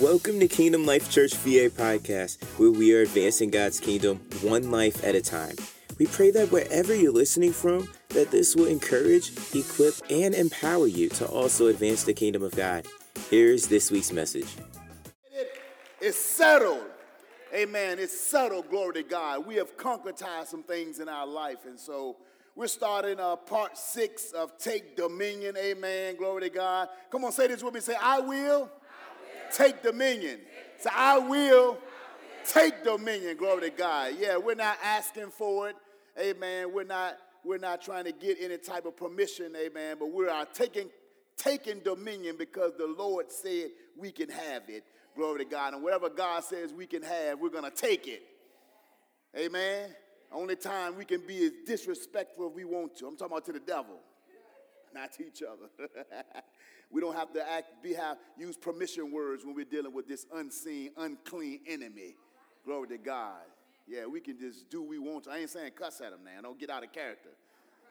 Welcome to Kingdom Life Church VA podcast, where we are advancing God's kingdom one life at a time. We pray that wherever you're listening from, that this will encourage, equip, and empower you to also advance the kingdom of God. Here's this week's message. It's settled. Amen. It's settled. Glory to God. We have concretized some things in our life. And so we're starting uh, part six of Take Dominion. Amen. Glory to God. Come on, say this with me. Say, I will take dominion. So I will take dominion. Glory to God. Yeah, we're not asking for it. Amen. We're not we're not trying to get any type of permission. Amen. But we are taking taking dominion because the Lord said we can have it. Glory to God. And whatever God says we can have, we're to take it. Amen. Only time we can be as disrespectful if we want to. I'm talking about to the devil, not to each other. We don't have to act, be, have, use permission words when we're dealing with this unseen, unclean enemy. Glory to God. Yeah, we can just do we want to. I ain't saying cuss at him now. Don't get out of character.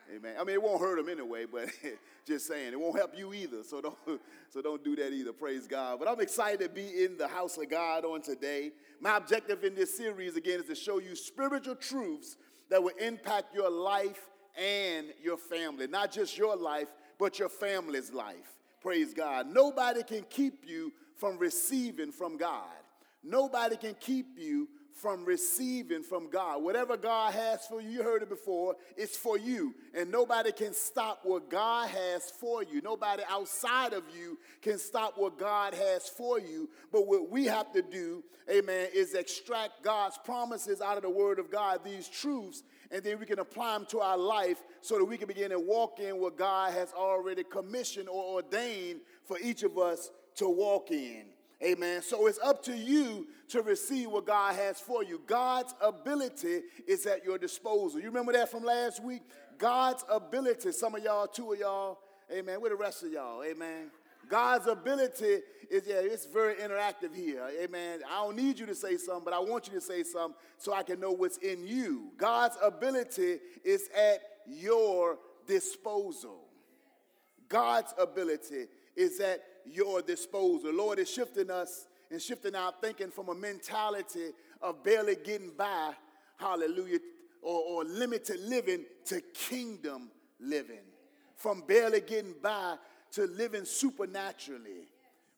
Amen. I mean, it won't hurt him anyway, but just saying, it won't help you either. So don't, so don't do that either. Praise God. But I'm excited to be in the house of God on today. My objective in this series, again, is to show you spiritual truths that will impact your life and your family. Not just your life, but your family's life. Praise God. Nobody can keep you from receiving from God. Nobody can keep you from receiving from God. Whatever God has for you, you heard it before, it's for you. And nobody can stop what God has for you. Nobody outside of you can stop what God has for you. But what we have to do, amen, is extract God's promises out of the Word of God, these truths, and then we can apply them to our life so that we can begin to walk in what God has already commissioned or ordained for each of us to walk in. Amen. So it's up to you to receive what God has for you. God's ability is at your disposal. You remember that from last week? God's ability, some of y'all, two of y'all, amen. Where the rest of y'all? Amen. God's ability is, yeah, it's very interactive here. Amen. I don't need you to say something, but I want you to say something so I can know what's in you. God's ability is at your disposal. God's ability is at your disposal. Lord is shifting us and shifting our thinking from a mentality of barely getting by, hallelujah, or, or limited living to kingdom living. From barely getting by to living supernaturally,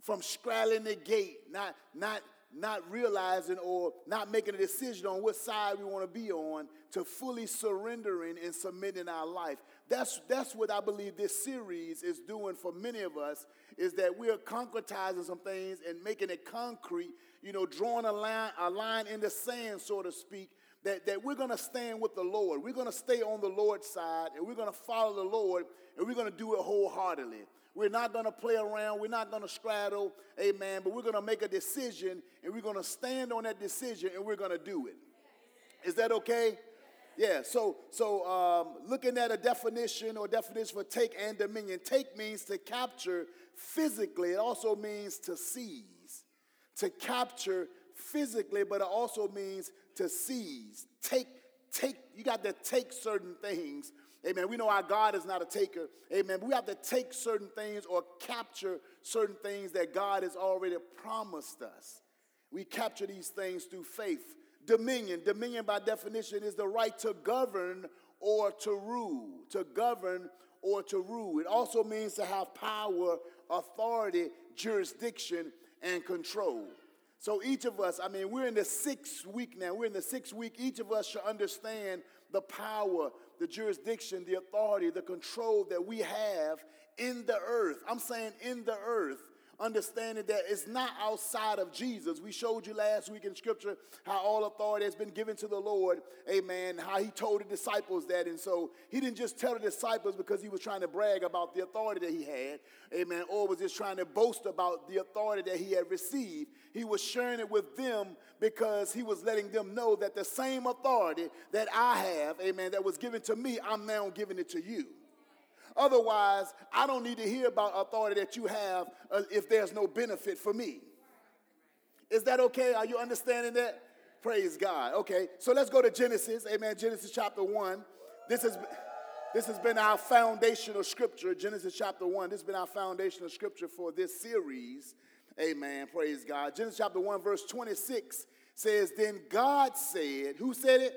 from straddling the gate, not, not, not realizing or not making a decision on what side we want to be on, to fully surrendering and submitting our life. That's, that's what I believe this series is doing for many of us, is that we're concretizing some things and making it concrete, you know, drawing a line, a line in the sand, so to speak, that, that we're going to stand with the Lord. We're going to stay on the Lord's side, and we're going to follow the Lord, and we're going to do it wholeheartedly. We're not going to play around. We're not going to straddle. Amen. But we're going to make a decision and we're going to stand on that decision and we're going to do it. Is that okay? Yeah, so so um, looking at a definition or definition for take and dominion. Take means to capture physically. It also means to seize. To capture physically, but it also means to seize. Take, take, you got to take certain things Amen. We know our God is not a taker. Amen. But we have to take certain things or capture certain things that God has already promised us. We capture these things through faith. Dominion. Dominion, by definition, is the right to govern or to rule. To govern or to rule. It also means to have power, authority, jurisdiction, and control. So each of us, I mean, we're in the sixth week now. We're in the sixth week. Each of us should understand the power, the jurisdiction, the authority, the control that we have in the earth. I'm saying in the earth understanding that it's not outside of Jesus. We showed you last week in scripture how all authority has been given to the Lord. Amen. How he told the disciples that. And so he didn't just tell the disciples because he was trying to brag about the authority that he had. Amen. Or was just trying to boast about the authority that he had received. He was sharing it with them because he was letting them know that the same authority that I have, amen, that was given to me, I'm now giving it to you. Otherwise, I don't need to hear about authority that you have uh, if there's no benefit for me. Is that okay? Are you understanding that? Praise God. Okay, so let's go to Genesis. Amen. Genesis chapter 1. This has, this has been our foundational scripture. Genesis chapter 1. This has been our foundational scripture for this series. Amen. Praise God. Genesis chapter 1, verse 26 says, Then God said, Who said it?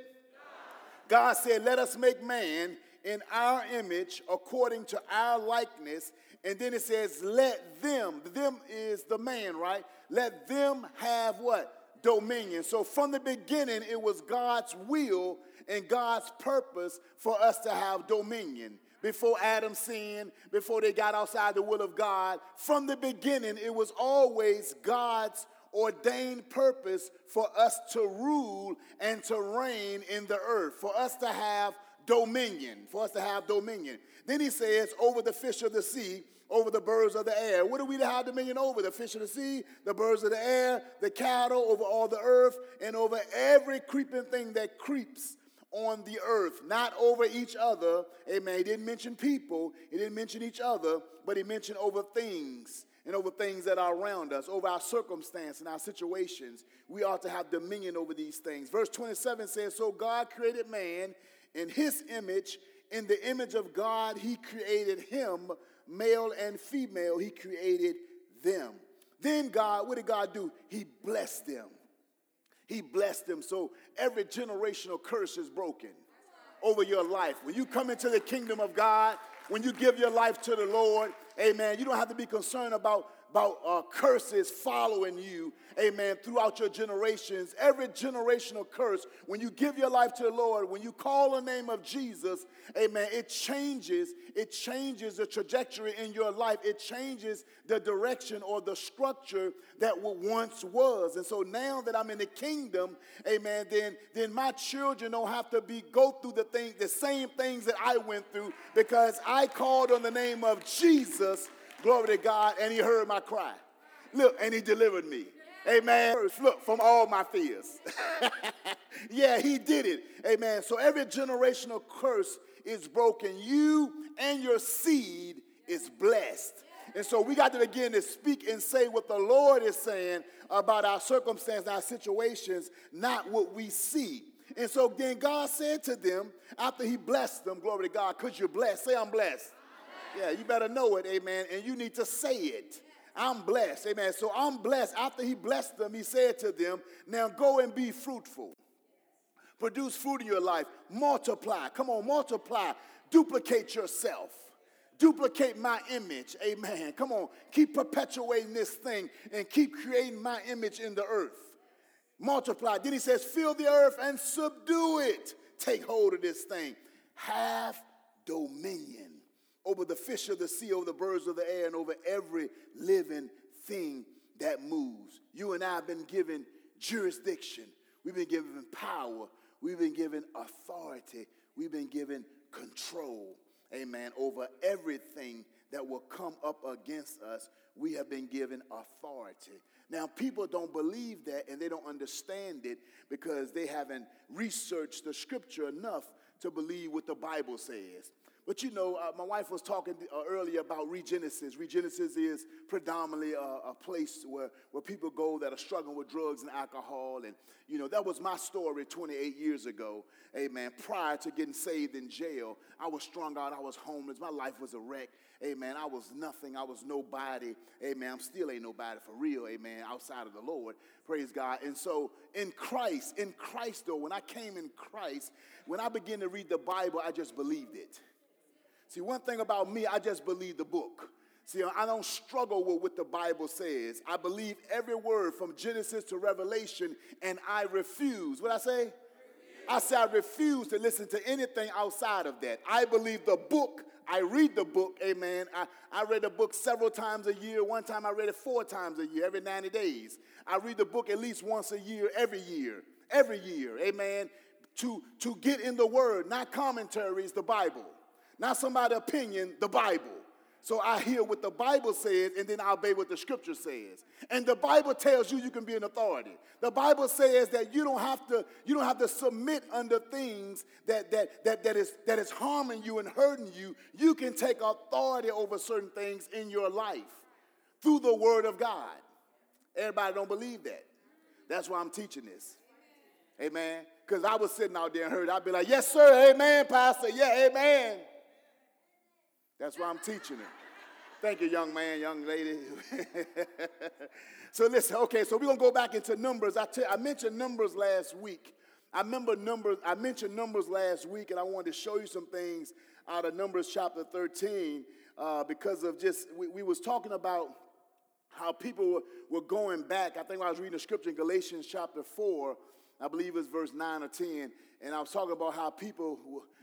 God, God said, Let us make man in our image according to our likeness. And then it says, Let them, them is the man, right? Let them have what? Dominion. So from the beginning, it was God's will and God's purpose for us to have dominion before Adam sinned, before they got outside the will of God. From the beginning, it was always God's ordained purpose for us to rule and to reign in the earth, for us to have dominion, for us to have dominion. Then he says, over the fish of the sea, over the birds of the air. What are we to have dominion over? The fish of the sea, the birds of the air, the cattle, over all the earth, and over every creeping thing that creeps on the earth, not over each other. Amen. He didn't mention people, he didn't mention each other, but he mentioned over things and over things that are around us, over our circumstance and our situations. We ought to have dominion over these things. Verse 27 says, So God created man in his image. In the image of God, he created him, male and female, he created them. Then God, what did God do? He blessed them. He blessed them. So every generational curse is broken over your life. When you come into the kingdom of God, when you give your life to the Lord, amen, you don't have to be concerned about about uh, curses following you, amen, throughout your generations. Every generational curse, when you give your life to the Lord, when you call the name of Jesus, amen, it changes, it changes the trajectory in your life. It changes the direction or the structure that once was. And so now that I'm in the kingdom, amen, then, then my children don't have to be go through the thing, the same things that I went through because I called on the name of Jesus Glory to God. And he heard my cry. Look, and he delivered me. Amen. Look, from all my fears. yeah, he did it. Amen. So every generational curse is broken. You and your seed is blessed. And so we got to begin to speak and say what the Lord is saying about our circumstance, our situations, not what we see. And so then God said to them, after he blessed them, glory to God, because you're blessed. Say, I'm blessed. Yeah, you better know it, amen. And you need to say it. I'm blessed, amen. So I'm blessed. After he blessed them, he said to them, Now go and be fruitful. Produce fruit in your life. Multiply. Come on, multiply. Duplicate yourself. Duplicate my image. Amen. Come on, keep perpetuating this thing and keep creating my image in the earth. Multiply. Then he says, Fill the earth and subdue it. Take hold of this thing. Have dominion over the fish of the sea, over the birds of the air, and over every living thing that moves. You and I have been given jurisdiction. We've been given power. We've been given authority. We've been given control, amen, over everything that will come up against us. We have been given authority. Now, people don't believe that and they don't understand it because they haven't researched the scripture enough to believe what the Bible says. But you know, uh, my wife was talking uh, earlier about Regenesis. Regenesis is predominantly a, a, place where, where people go that are struggling with drugs and alcohol. And, you know, that was my story 28 years ago. Amen. Prior to getting saved in jail, I was strung out. I was homeless. My life was a wreck. Amen. I was nothing. I was nobody. Amen. I'm still ain't nobody for real. Amen. Outside of the Lord. Praise God. And so in Christ, in Christ, though, when I came in Christ, when I began to read the Bible, I just believed it. See, one thing about me, I just believe the book. See, I don't struggle with what the Bible says. I believe every word from Genesis to Revelation, and I refuse. What I say? I say I refuse to listen to anything outside of that. I believe the book. I read the book, amen. I, I read the book several times a year. One time I read it four times a year, every 90 days. I read the book at least once a year, every year. Every year, amen. To, to get in the word, not commentaries, the Bible not somebody's opinion, the Bible. So I hear what the Bible says and then I obey what the scripture says. And the Bible tells you you can be an authority. The Bible says that you don't have to, you don't have to submit under things that, that, that, that, is, that is harming you and hurting you. You can take authority over certain things in your life through the word of God. Everybody don't believe that. That's why I'm teaching this. Amen. Because I was sitting out there and heard, I'd be like, yes, sir, amen, Pastor. Yeah, amen. That's why I'm teaching it. Thank you, young man, young lady. so listen, okay, so we're gonna go back into numbers. I, I mentioned numbers last week. I remember numbers, I mentioned numbers last week, and I wanted to show you some things out of Numbers chapter 13 uh, because of just we, we was talking about how people were, were going back. I think I was reading the scripture in Galatians chapter 4, I believe it's verse 9 or 10, and I was talking about how people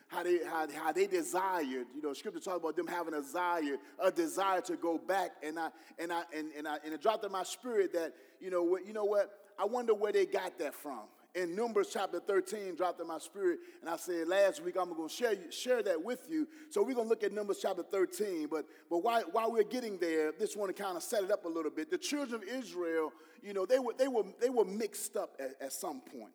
how they, how, how they desired, you know, scripture talks about them having a desire, a desire to go back. And I, and I, and, and I, and it dropped in my spirit that, you know what, you know what, I wonder where they got that from. In Numbers chapter 13, dropped in my spirit, and I said last week I'm to share, share that with you. So we're to look at Numbers chapter 13. But, but while, while we're getting there, this want to kind of set it up a little bit. The children of Israel, you know, they were, they were, they were mixed up at, at some point.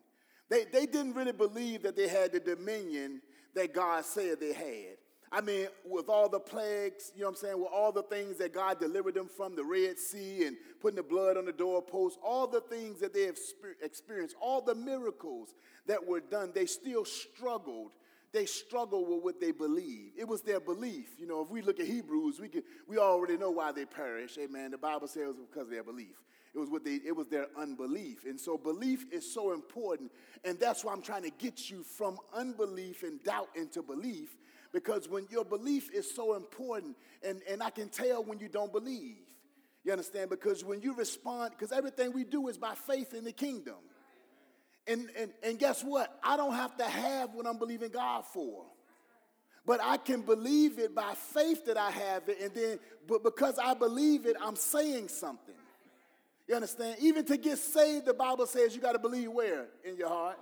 They, they didn't really believe that they had the dominion that God said they had. I mean, with all the plagues, you know what I'm saying, with all the things that God delivered them from the Red Sea and putting the blood on the doorpost, all the things that they have experienced, all the miracles that were done, they still struggled. They struggled with what they believed. It was their belief. You know, if we look at Hebrews, we, can, we already know why they perished. Amen. The Bible says because of their belief. It was what they, it was their unbelief. And so belief is so important. And that's why I'm trying to get you from unbelief and doubt into belief. Because when your belief is so important, and, and I can tell when you don't believe. You understand? Because when you respond, because everything we do is by faith in the kingdom. And, and, and guess what? I don't have to have what I'm believing God for. But I can believe it by faith that I have it, and then, but because I believe it, I'm saying something. You understand? Even to get saved, the Bible says you got to believe where? In your heart.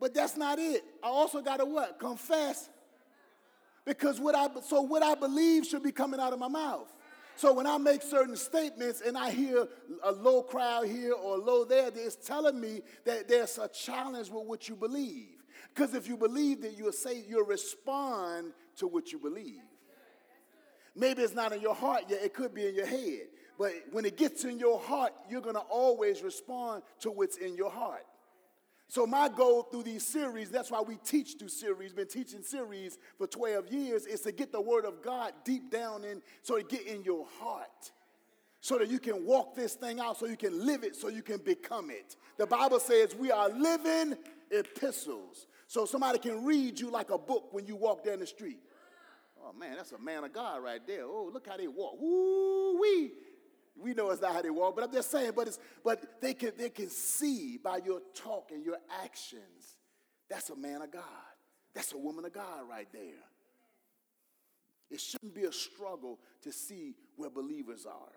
But that's not it. I also got to what? Confess. Because what I so what I believe should be coming out of my mouth. So when I make certain statements and I hear a low crowd here or low there, it's telling me that there's a challenge with what you believe. Because if you believe that you'll say you'll respond to what you believe. Maybe it's not in your heart yet, it could be in your head. But when it gets in your heart, you're going to always respond to what's in your heart. So my goal through these series, that's why we teach through series, been teaching series for 12 years, is to get the word of God deep down in, so it get in your heart. So that you can walk this thing out, so you can live it, so you can become it. The Bible says we are living epistles. So somebody can read you like a book when you walk down the street. Oh man, that's a man of God right there. Oh, look how they walk. Woo wee. We know it's not how they walk, but I'm just saying, but, it's, but they, can, they can see by your talk and your actions. That's a man of God. That's a woman of God right there. It shouldn't be a struggle to see where believers are.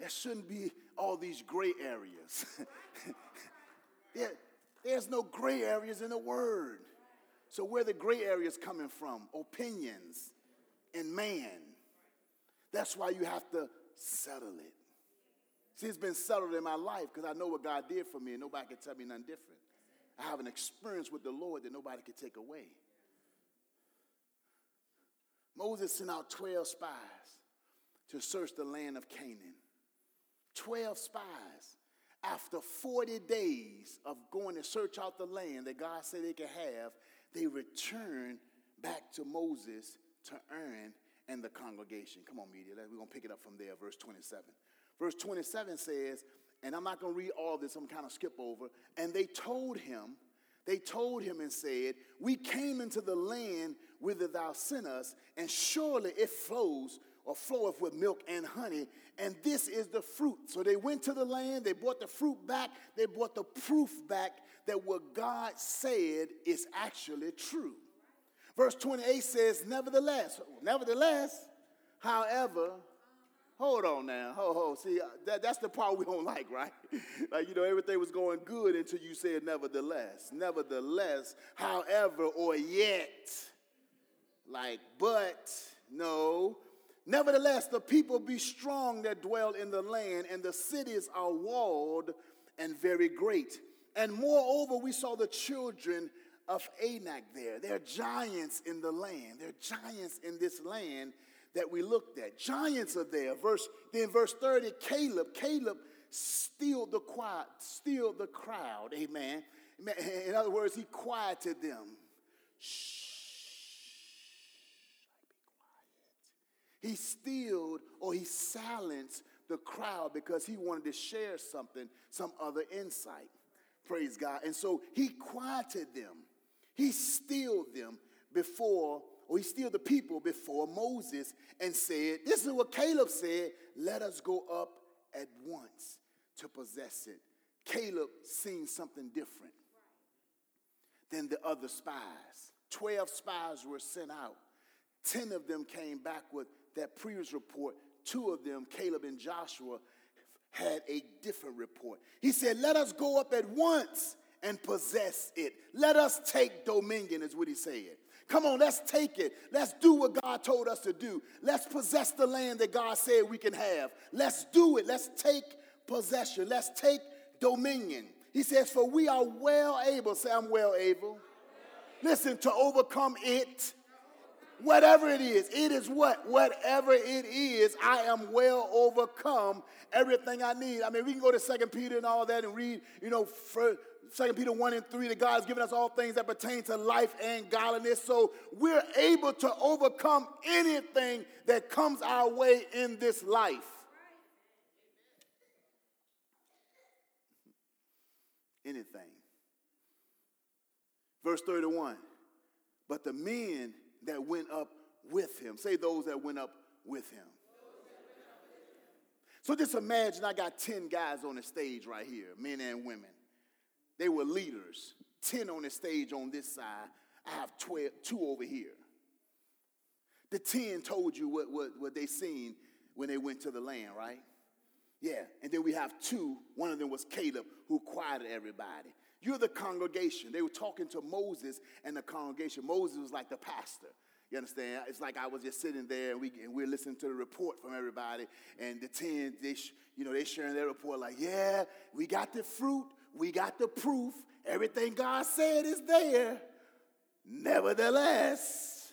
There shouldn't be all these gray areas. there, there's no gray areas in the Word. So, where the gray areas coming from? Opinions, in man. That's why you have to settle it. See, it's been settled in my life because I know what God did for me and nobody can tell me nothing different. I have an experience with the Lord that nobody can take away. Moses sent out 12 spies to search the land of Canaan. 12 spies. After 40 days of going to search out the land that God said they could have, they returned back to Moses to Aaron and the congregation. Come on, media. We're going to pick it up from there, verse 27. Verse 27 says, and I'm not going to read all this, I'm kind of skip over. And they told him, they told him and said, We came into the land whither thou sent us, and surely it flows or floweth with milk and honey, and this is the fruit. So they went to the land, they brought the fruit back, they brought the proof back that what God said is actually true. Verse 28 says, Nevertheless, nevertheless, however, hold on now, ho ho. See, uh, that, that's the part we don't like, right? like, you know, everything was going good until you said nevertheless. Nevertheless, however, or yet. Like, but, no. Nevertheless, the people be strong that dwell in the land, and the cities are walled and very great. And moreover, we saw the children of Anak there. There are giants in the land. There are giants in this land that we looked at. Giants are there. Verse, then verse 30, Caleb, Caleb stilled the quiet, stilled the crowd. Amen. In other words, he quieted them. Shh. He stilled or he silenced the crowd because he wanted to share something, some other insight. Praise God. And so he quieted them. He stilled them before, or he stilled the people before Moses and said, This is what Caleb said, let us go up at once to possess it. Caleb seen something different than the other spies. Twelve spies were sent out. Ten of them came back with that previous report. Two of them, Caleb and Joshua, had a different report. He said, Let us go up at once and possess it. Let us take dominion, is what he said. Come on, let's take it. Let's do what God told us to do. Let's possess the land that God said we can have. Let's do it. Let's take possession. Let's take dominion. He says, For we are well able, say, I'm well able. Listen, to overcome it. Whatever it is, it is what? Whatever it is, I am well overcome everything I need. I mean, we can go to Second Peter and all that and read, you know, Second Peter 1 and 3, that God has given us all things that pertain to life and godliness. So we're able to overcome anything that comes our way in this life. anything. Verse 31 But the men that went up with him, say those that went up with him. So just imagine I got 10 guys on the stage right here, men and women. They were leaders, 10 on the stage on this side. I have 12, two over here. The 10 told you what, what, what they seen when they went to the land, right? Yeah, and then we have two. One of them was Caleb, who quieted everybody. You're the congregation. They were talking to Moses and the congregation. Moses was like the pastor. You understand? It's like I was just sitting there and, we, and we're listening to the report from everybody. And the 10, they, you know, they sharing their report like, yeah, we got the fruit. We got the proof. Everything God said is there. Nevertheless,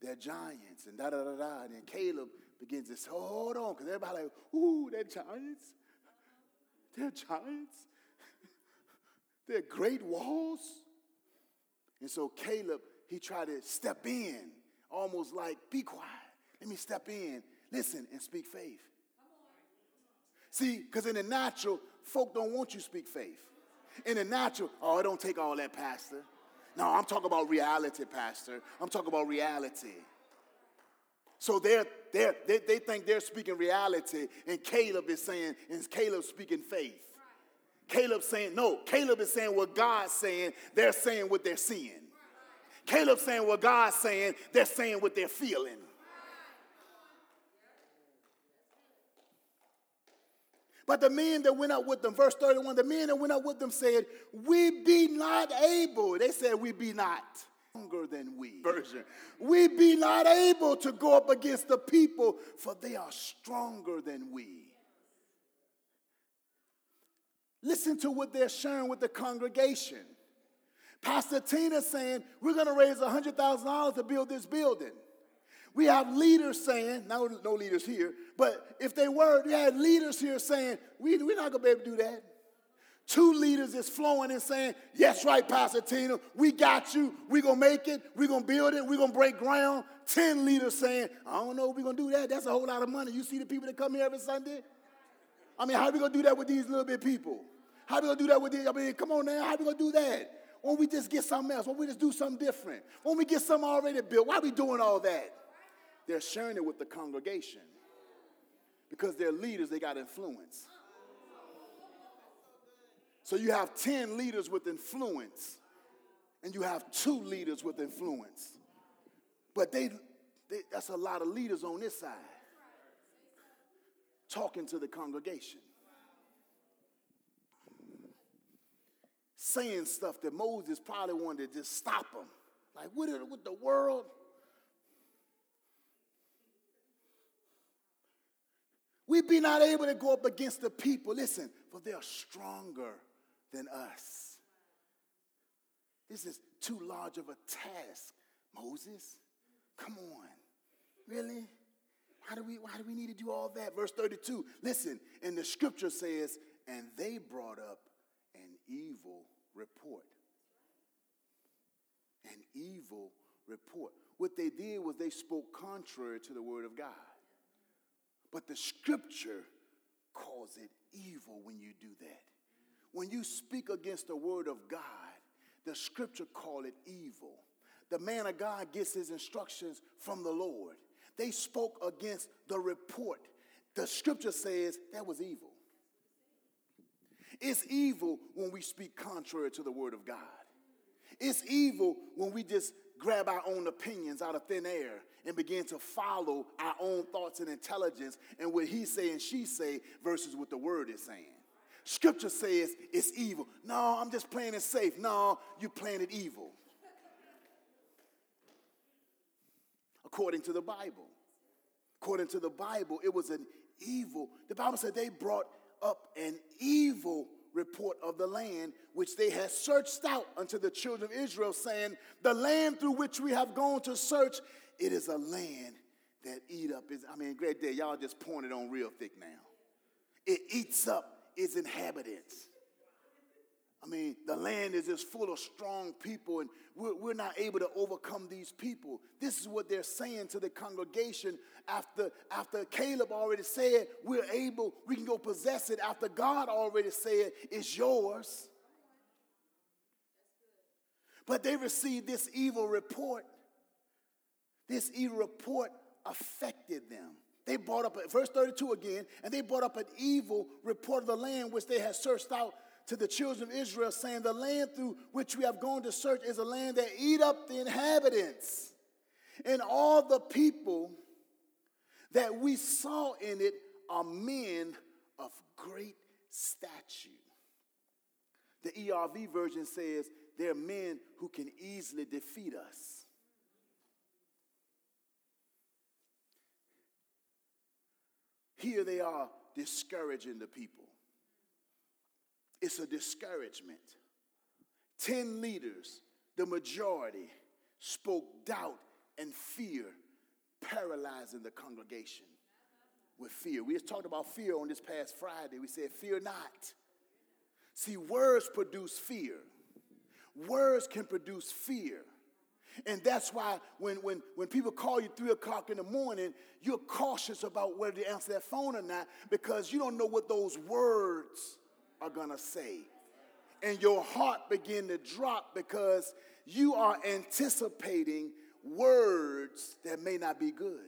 they're giants and da da da da. And then Caleb begins to say, hold on, because everybody like, ooh, they're giants. They're giants. They're great walls. And so Caleb, he tried to step in, almost like, be quiet. Let me step in, listen, and speak faith. See, because in the natural, folk don't want you speak faith. In the natural, oh, it don't take all that, Pastor. No, I'm talking about reality, Pastor. I'm talking about reality. So they're, they're, they, they think they're speaking reality, and Caleb is saying, and Caleb speaking faith. Caleb saying, no, Caleb is saying what God's saying, they're saying what they're seeing. Caleb saying what God's saying, they're saying what they're feeling. But the men that went up with them, verse 31, the men that went up with them said, We be not able. They said, We be not stronger than we. Version. We be not able to go up against the people, for they are stronger than we. Listen to what they're sharing with the congregation. Pastor Tina saying, We're going to raise $100,000 to build this building. We have leaders saying, no, no leaders here, but if they were, they had leaders here saying, we, We're not going to be able to do that. Two leaders is flowing and saying, Yes, right, Pastor Tina, we got you. We're going to make it. We're going to build it. We're going to break ground. Ten leaders saying, I don't know if we're going to do that. That's a whole lot of money. You see the people that come here every Sunday? I mean, how are we to do that with these little bit people? How are we to do that with these? I mean, come on now. How are we to do that? Don't we just get something else? Don't we just do something different? Don't we get something already built? Why are we doing all that? They're sharing it with the congregation because they're leaders, they got influence. So you have 10 leaders with influence, and you have two leaders with influence. But they, they, that's a lot of leaders on this side talking to the congregation. Saying stuff that Moses probably wanted to just stop them. Like, what, what the world? We be not able to go up against the people. Listen, for they are stronger than us. This is too large of a task, Moses. Come on. Really? Why do we why do we need to do all that? Verse 32. Listen, and the scripture says, and they brought up an evil report. An evil report. what they did was they spoke contrary to the word of God. But the scripture calls it evil when you do that. When you speak against the word of God, the scripture call it evil. The man of God gets his instructions from the Lord. They spoke against the report. The scripture says that was evil. It's evil when we speak contrary to the word of God. It's evil when we just grab our own opinions out of thin air and begin to follow our own thoughts and intelligence and what he say and she say versus what the word is saying. Scripture says it's evil. No, I'm just playing it safe. No, you're playing it evil. According to the Bible. According to the Bible, it was an evil. The Bible said they brought up an evil report of the land which they had searched out unto the children of Israel, saying, The land through which we have gone to search, it is a land that eat up is, I mean, great day, y'all just pointed on real thick now. It eats up its inhabitants. I mean, the land is just full of strong people, and we're, we're not able to overcome these people. This is what they're saying to the congregation after, after Caleb already said, We're able, we can go possess it, after God already said, It's yours. But they received this evil report. This evil report affected them. They brought up, verse 32 again, and they brought up an evil report of the land which they had searched out to the children of Israel, saying, The land through which we have gone to search is a land that eat up the inhabitants. And all the people that we saw in it are men of great stature. The ERV version says they're men who can easily defeat us. Here they are discouraging the people. It's a discouragement. Ten leaders, the majority, spoke doubt and fear, paralyzing the congregation with fear. We just talked about fear on this past Friday. We said, Fear not. See, words produce fear. Words can produce fear. And that's why when, when, when people call you three o'clock in the morning, you're cautious about whether to answer that phone or not because you don't know what those words are going to say. And your heart begin to drop because you are anticipating words that may not be good.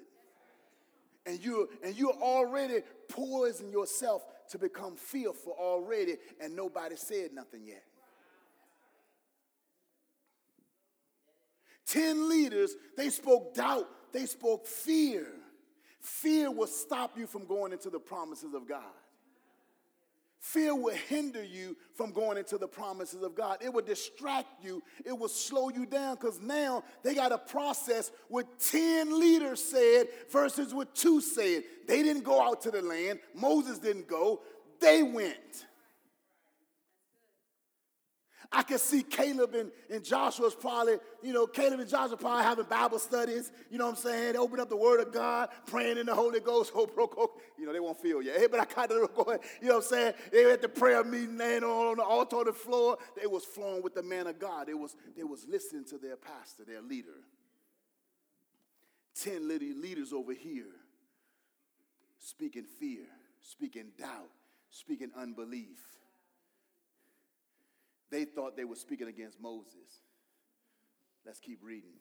And you and you're already poisoning yourself to become fearful already, and nobody said nothing yet. Ten leaders, they spoke doubt, they spoke fear. Fear will stop you from going into the promises of God. Fear will hinder you from going into the promises of God. It will distract you. It will slow you down because now they got a process what 10 leaders said versus what two said. They didn't go out to the land, Moses didn't go, they went. I can see Caleb and, and Joshua's probably, you know, Caleb and Joshua probably having Bible studies, you know what I'm saying? They open up the Word of God, praying in the Holy Ghost. Hope. You know, they won't feel yet. Hey, but I kind of you know what I'm saying? They were at the prayer meeting, laying on the altar on the floor. They was flowing with the man of God. They was, they was listening to their pastor, their leader. Ten leaders over here speaking fear, speaking doubt, speaking unbelief. They thought they were speaking against Moses. Let's keep reading.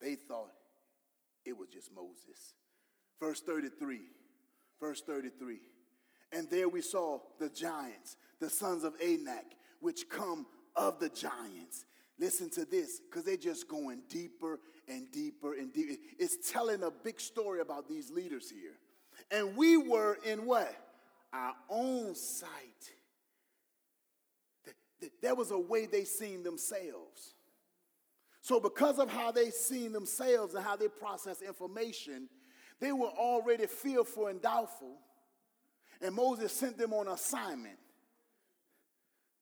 They thought it was just Moses. Verse 33. Verse 33. And there we saw the giants, the sons of Anak, which come of the giants. Listen to this, because they're just going deeper and deeper and deeper. It's telling a big story about these leaders here. And we were in what? Our own sight there was a way they seen themselves. So, because of how they seen themselves and how they process information, they were already fearful and doubtful. And Moses sent them on assignment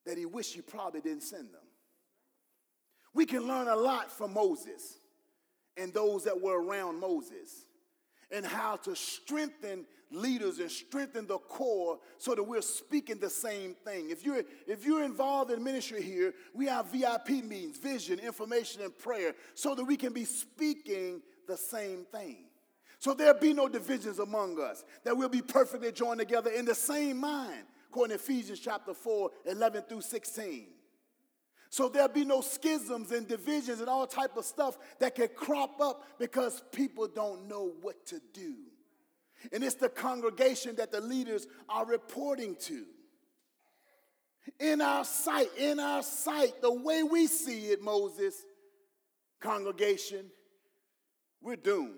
that he wished he probably didn't send them. We can learn a lot from Moses and those that were around Moses. And how to strengthen leaders and strengthen the core so that we're speaking the same thing. If you're, if you're involved in ministry here, we have VIP meetings, vision, information, and prayer so that we can be speaking the same thing. So there'll be no divisions among us, that we'll be perfectly joined together in the same mind, according to Ephesians chapter 4, 11 through 16. So there'll be no schisms and divisions and all type of stuff that can crop up because people don't know what to do. And it's the congregation that the leaders are reporting to. In our sight, in our sight, the way we see it, Moses, congregation, we're doomed.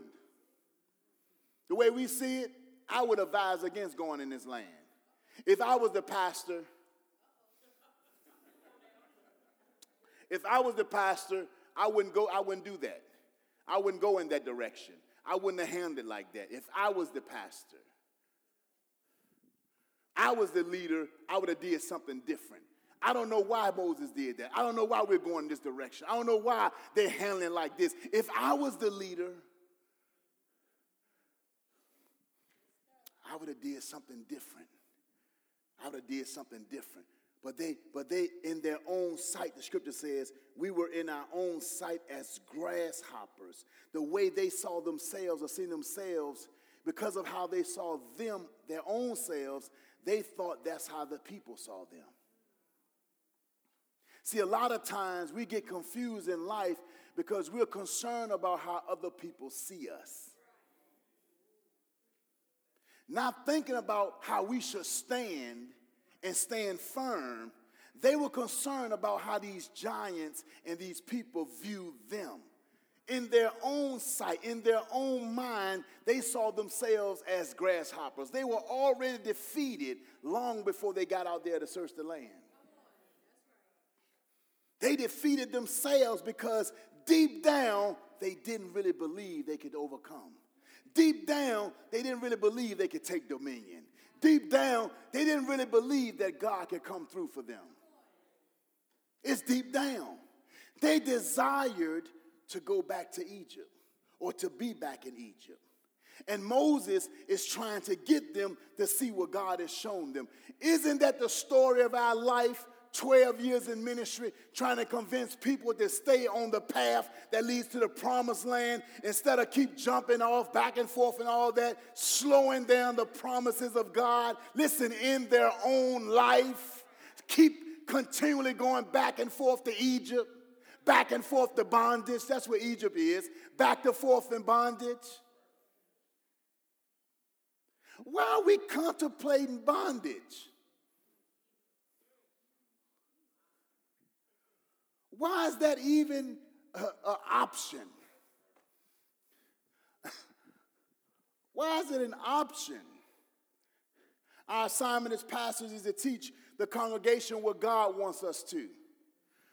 The way we see it, I would advise against going in this land. If I was the pastor, if I was the pastor, I wouldn't go, I wouldn't do that. I wouldn't go in that direction. I wouldn't have handled it like that. If I was the pastor, I was the leader, I would have did something different. I don't know why Moses did that. I don't know why we're going this direction. I don't know why they're handling like this. If I was the leader, I would have did something different. I would have did something different. But they, but they, in their own sight, the scripture says, we were in our own sight as grasshoppers. The way they saw themselves or seen themselves, because of how they saw them, their own selves, they thought that's how the people saw them. See, a lot of times we get confused in life because we're concerned about how other people see us. Not thinking about how we should stand and stand firm, they were concerned about how these giants and these people viewed them. In their own sight, in their own mind, they saw themselves as grasshoppers. They were already defeated long before they got out there to search the land. They defeated themselves because deep down, they didn't really believe they could overcome. Deep down, they didn't really believe they could take dominion deep down, they didn't really believe that God could come through for them. It's deep down. They desired to go back to Egypt or to be back in Egypt. And Moses is trying to get them to see what God has shown them. Isn't that the story of our life? 12 years in ministry trying to convince people to stay on the path that leads to the promised land instead of keep jumping off back and forth and all that, slowing down the promises of God. Listen, in their own life, keep continually going back and forth to Egypt, back and forth to bondage. That's where Egypt is, back and forth in bondage. Why are we contemplating bondage? Why is that even an option? Why is it an option? Our assignment as pastors is to teach the congregation what God wants us to.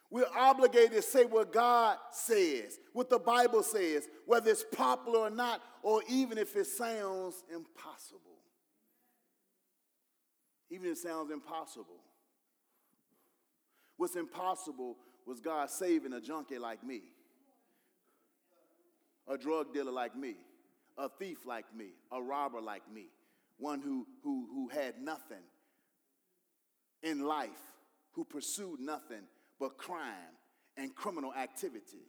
We're obligated to say what God says, what the Bible says, whether it's popular or not, or even if it sounds impossible. Even if it sounds impossible. What's impossible was God saving a junkie like me, a drug dealer like me, a thief like me, a robber like me, one who, who, who had nothing in life, who pursued nothing but crime and criminal activity.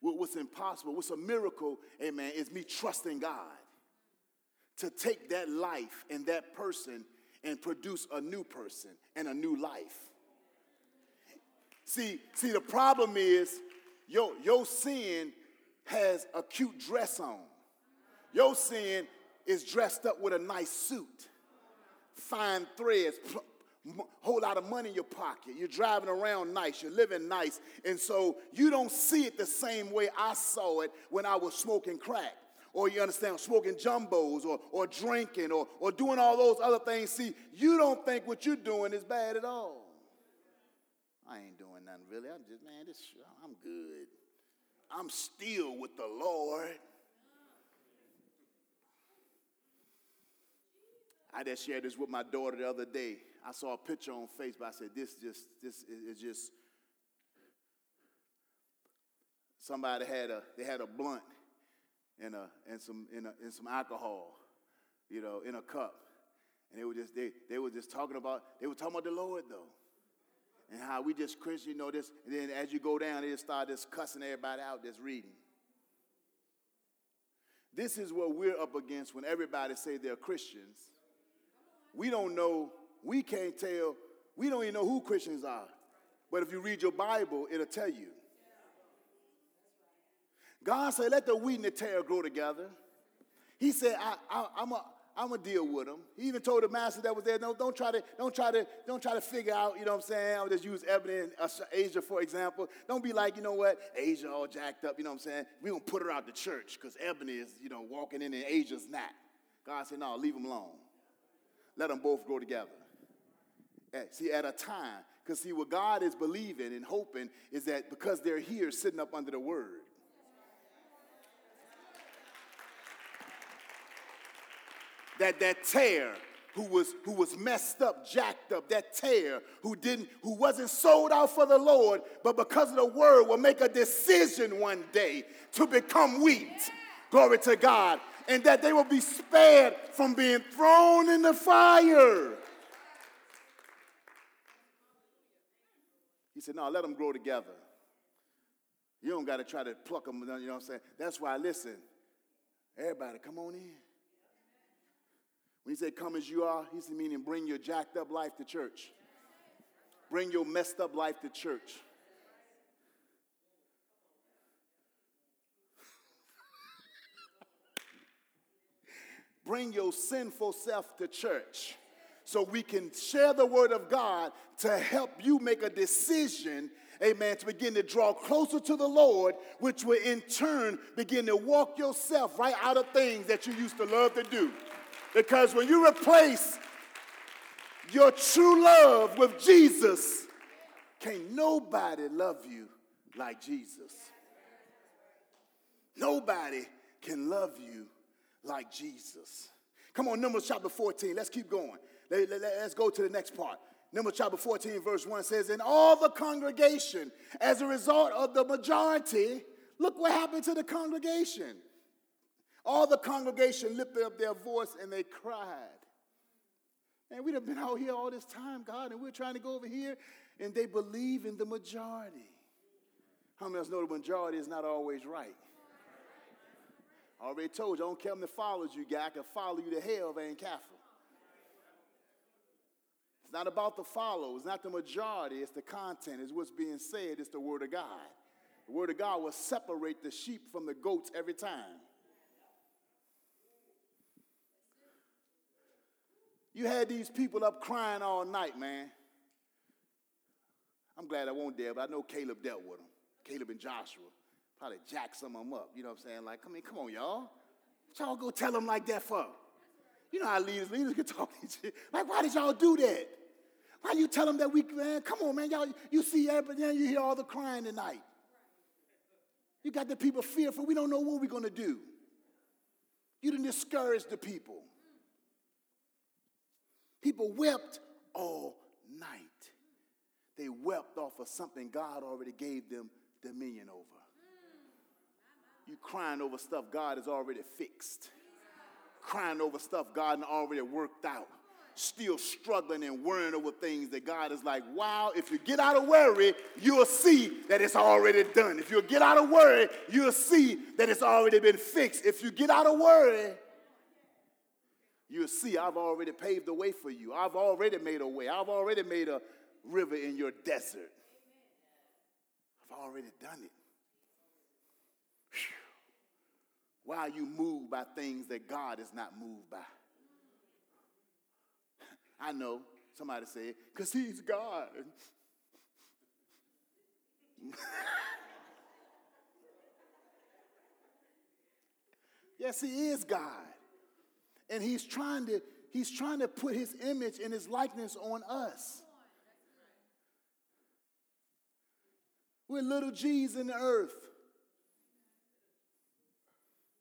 What's impossible, what's a miracle, amen, is me trusting God to take that life and that person and produce a new person and a new life. See, see, the problem is your, your sin has a cute dress on. Your sin is dressed up with a nice suit, fine threads, whole lot of money in your pocket. You're driving around nice, you're living nice. And so you don't see it the same way I saw it when I was smoking crack. Or you understand, smoking jumbos or, or drinking or, or doing all those other things. See, you don't think what you're doing is bad at all. I ain't doing nothing really. I'm just, man, this, I'm good. I'm still with the Lord. I just shared this with my daughter the other day. I saw a picture on Facebook. I said, this just, this is just, somebody had a, they had a blunt and, a, and, some, and, a, and some alcohol, you know, in a cup. And they were just they, they were just talking about they were talking about the Lord though, and how we just Christian, you know this. And then as you go down, they just start just cussing everybody out that's reading. This is what we're up against when everybody say they're Christians. We don't know. We can't tell. We don't even know who Christians are. But if you read your Bible, it'll tell you. God said, "Let the wheat and the tare grow together." He said, I, I, I'm a, I'm gonna deal with them. He even told the master that was there, no, don't try to, don't try to, don't try to figure out, you know what I'm saying? I'll just use Ebony and uh, Asia, for example. Don't be like, you know what, Asia all jacked up, you know what I'm saying? we gonna put her out the church because Ebony is, you know, walking in and Asia's not. God said, no, leave them alone. Let them both grow together. See, at a time, because see, what God is believing and hoping is that because they're here sitting up under the word, that that tare who was who was messed up, jacked up, that tare who didn't who wasn't sold out for the Lord, but because of the word will make a decision one day to become wheat. Glory to God. And that they will be spared from being thrown in the fire. He said, No, let them grow together. You don't got to try to pluck them, you know what I'm saying? That's why, listen, everybody, come on in. When he said, Come as you are, he's meaning bring your jacked up life to church. Bring your messed up life to church. bring your sinful self to church so we can share the word of God to help you make a decision, amen, to begin to draw closer to the Lord, which will in turn begin to walk yourself right out of things that you used to love to do. Because when you replace your true love with Jesus, can't nobody love you like Jesus. Nobody can love you like Jesus. Come on, Numbers chapter 14. Let's keep going. Let, let, go to the next part. Numbers chapter 14, verse 1 says, And all the congregation, as a result of the majority, look what happened to the congregation. All the congregation lifted up their voice and they cried. And we'd have been out here all this time, God, and we're trying to go over here, and they believe in the majority. How many of us know the majority is not always right? I already told you, I don't care if follows you, guy. I can follow you to hell if I ain't careful. It's not about the follow. It's not the majority. It's the content. It's what's being said. It's the word of God. The word of God will separate the sheep from the goats every time. You had these people up crying all night, man. I'm glad I won't there, but I know Caleb dealt with them. Caleb and Joshua. Probably jack some of them up. You know what I'm saying? Like, come in, come on, y'all. What y'all go tell them like that for? You know how leaders, leaders can talk Like, why did y'all do that? Why you tell them that we, man, come on, man, y'all, you see everything, you hear all the crying tonight. You got the people fearful. We don't know what we're going to do. You didn't discourage the people. People wept all night. They wept off of something God already gave them dominion over. You crying over stuff God has already fixed. Crying over stuff God already worked out. Still struggling and worrying over things that God is like, wow, if you get out of worry, you'll see that it's already done. If you get out of worry, you'll see that it's already been fixed. If you get out of worry, you'll see I've already paved the way for you. I've already made a way. I've already made a river in your desert. I've already done it. Why are you moved by things that God is not moved by? I know somebody said, because he's God. yes, he is God and he's trying to he's trying to put his image and his likeness on us. We're little G's in the earth.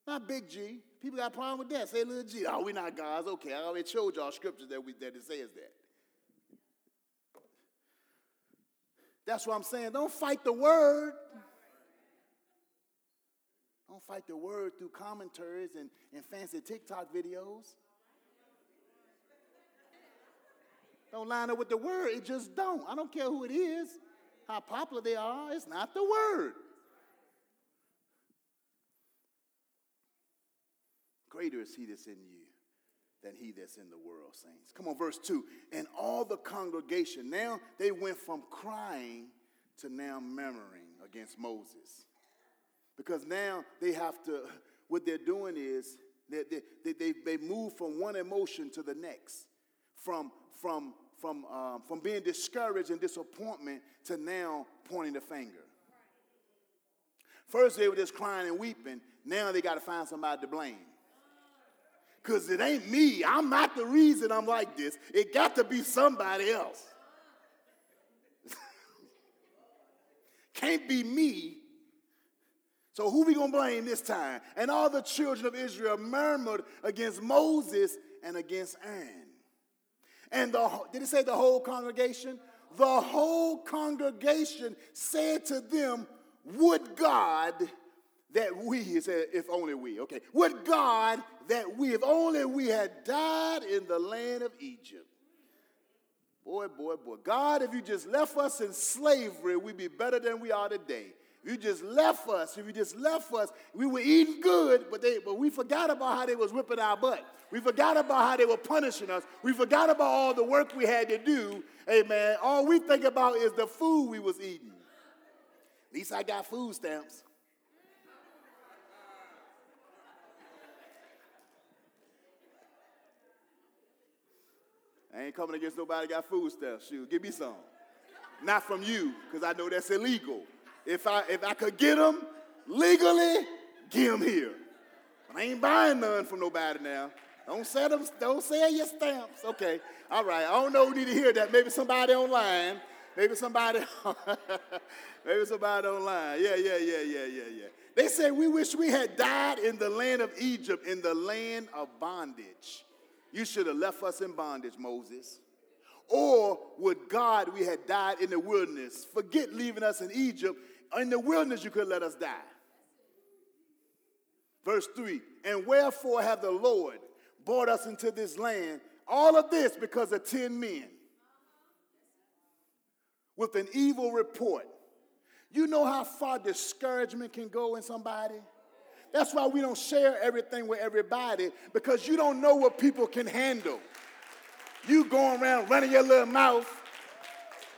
Not big G. People got a problem with that. Say little G. Oh, we're not gods. Okay, I already showed y'all scriptures that, we, that it says that. That's what I'm saying. Don't fight the word. Don't fight the word through commentaries and, and fancy TikTok videos. Don't line up with the word. It just don't. I don't care who it is, how popular they are. It's not the word. Greater is he that's in you than he that's in the world, saints. Come on, verse 2. And all the congregation, now they went from crying to now murmuring against Moses. Because now they have to, what they're doing is they, they, they, they move from one emotion to the next, from, from, from, um, from being discouraged and disappointment to now pointing the finger. First, they were just crying and weeping. Now they got to find somebody to blame because it ain't me. I'm not the reason I'm like this. It got to be somebody else. Can't be me. So who we gonna blame this time? And all the children of Israel murmured against Moses and against Aaron. And the did it say the whole congregation? The whole congregation said to them, Would God that we, said, if only we, okay, would God that we, if only we had died in the land of Egypt. Boy, boy, boy. God, if you just left us in slavery, we'd be better than we are today. You just left us, if you just left us, we were eating good, but they but we forgot about how they was whipping our butt. We forgot about how they were punishing us. We forgot about all the work we had to do. Amen. All we think about is the food we was eating. At least I got food stamps. I ain't coming against nobody got food stamps. Shoot, give me some. Not from you, because I know that's illegal. If I if I could get them legally, get them here. But I ain't buying none from nobody now. Don't sell them, don't sell your stamps. Okay. All right. I don't know who need to hear that. Maybe somebody online. Maybe somebody, maybe somebody online. Yeah, yeah, yeah, yeah, yeah, yeah. They say we wish we had died in the land of Egypt, in the land of bondage. You should have left us in bondage, Moses. Or would God, we had died in the wilderness? Forget leaving us in Egypt. In the wilderness, you could let us die. Verse 3 And wherefore have the Lord brought us into this land? All of this because of 10 men with an evil report. You know how far discouragement can go in somebody? That's why we don't share everything with everybody because you don't know what people can handle. You going around running your little mouth,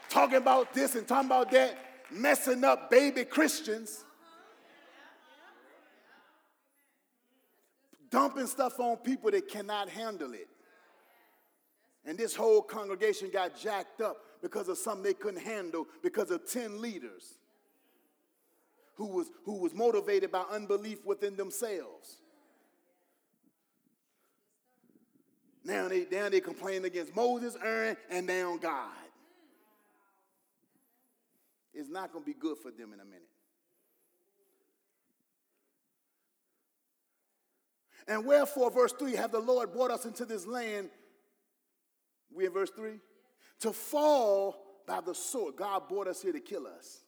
talking about this and talking about that, messing up baby Christians, dumping stuff on people that cannot handle it. And this whole congregation got jacked up because of something they couldn't handle because of 10 leaders who was, who was motivated by unbelief within themselves. Now they, now they complain against Moses, Aaron, and now God. It's not going to be good for them in a minute. And wherefore, verse 3, have the Lord brought us into this land, we in verse 3, to fall by the sword. God brought us here to kill us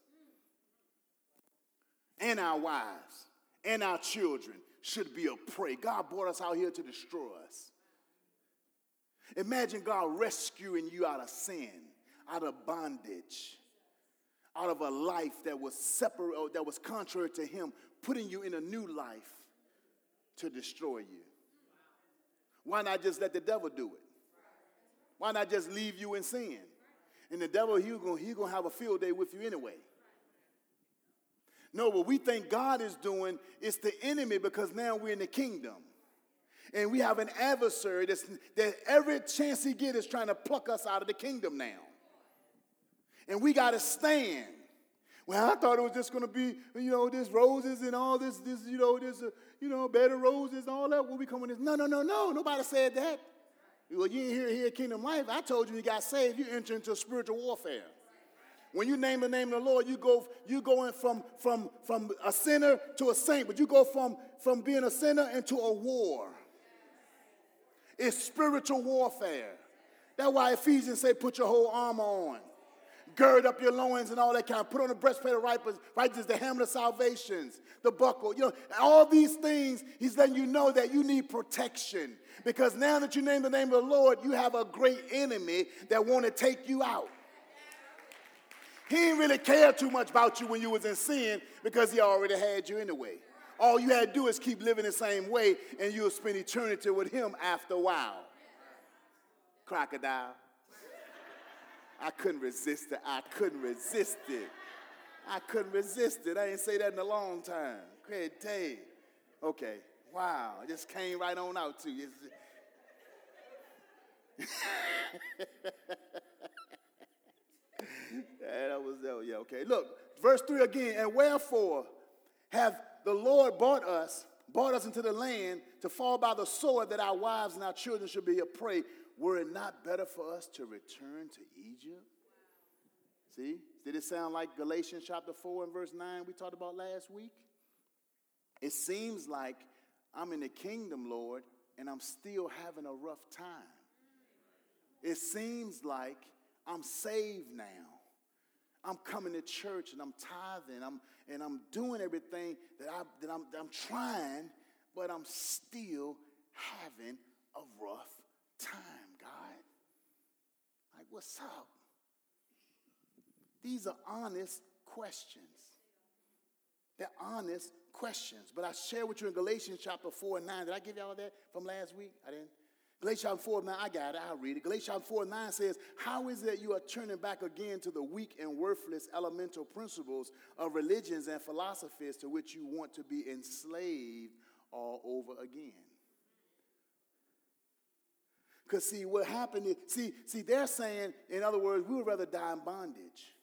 and our wives and our children should be a prey. God brought us out here to destroy us. Imagine God rescuing you out of sin, out of bondage, out of a life that was separate, that was contrary to Him, putting you in a new life to destroy you. Why not just let the devil do it? Why not just leave you in sin? And the devil, he's gonna, he gonna have a field day with you anyway. No, what we think God is doing is the enemy because now we're in the kingdom. And we have an adversary that's, that every chance he gets is trying to pluck us out of the kingdom now. And we got to stand. Well, I thought it was just going to be, you know, this roses and all this, this, you know, this, uh, you know, bed of roses and all that. When we come in this, no, no, no, no. Nobody said that. Well, you ain't here, here, Kingdom Life. I told you you got saved. You enter into spiritual warfare. When you name the name of the Lord, you go you going from from from a sinner to a saint, but you go from from being a sinner into a war. It's spiritual warfare. That's why Ephesians say put your whole armor on. Gird up your loins and all that kind put on the breastplate of righteousness, the helmet of salvations, the buckle, you know, all these things, he's letting you know that you need protection. Because now that you name the name of the Lord, you have a great enemy that want to take you out. He didn't really care too much about you when you was in sin because he already had you anyway. All you had to do is keep living the same way and you'll spend eternity with him after a while. Crocodile. I couldn't resist it. I couldn't resist it. I couldn't resist it. I didn't say that in a long time. Great day. Okay. Wow. It just came right on out to you. yeah, that was that. Yeah, okay. Look, verse 3 again. And wherefore have the Lord brought us, brought us into the land to fall by the sword that our wives and our children should be a prey. Were it not better for us to return to Egypt? See, did it sound like Galatians chapter 4 and verse 9 we talked about last week? It seems like I'm in the kingdom, Lord, and I'm still having a rough time. It seems like I'm saved now. I'm coming to church and I'm tithing I'm, and I'm doing everything that, I, that, I'm, that I'm trying, but I'm still having a rough time. Like, what's up? These are honest questions. They're honest questions. But I share with you in Galatians chapter 4 and 9. Did I give y'all that from last week? I didn't. Galatians 4 9, I got it, I'll read it. Galatians 4 9 says, How is it you are turning back again to the weak and worthless elemental principles of religions and philosophies to which you want to be enslaved all over again? Because see, what happened is, see, see, they're saying, in other words, we would rather die in bondage.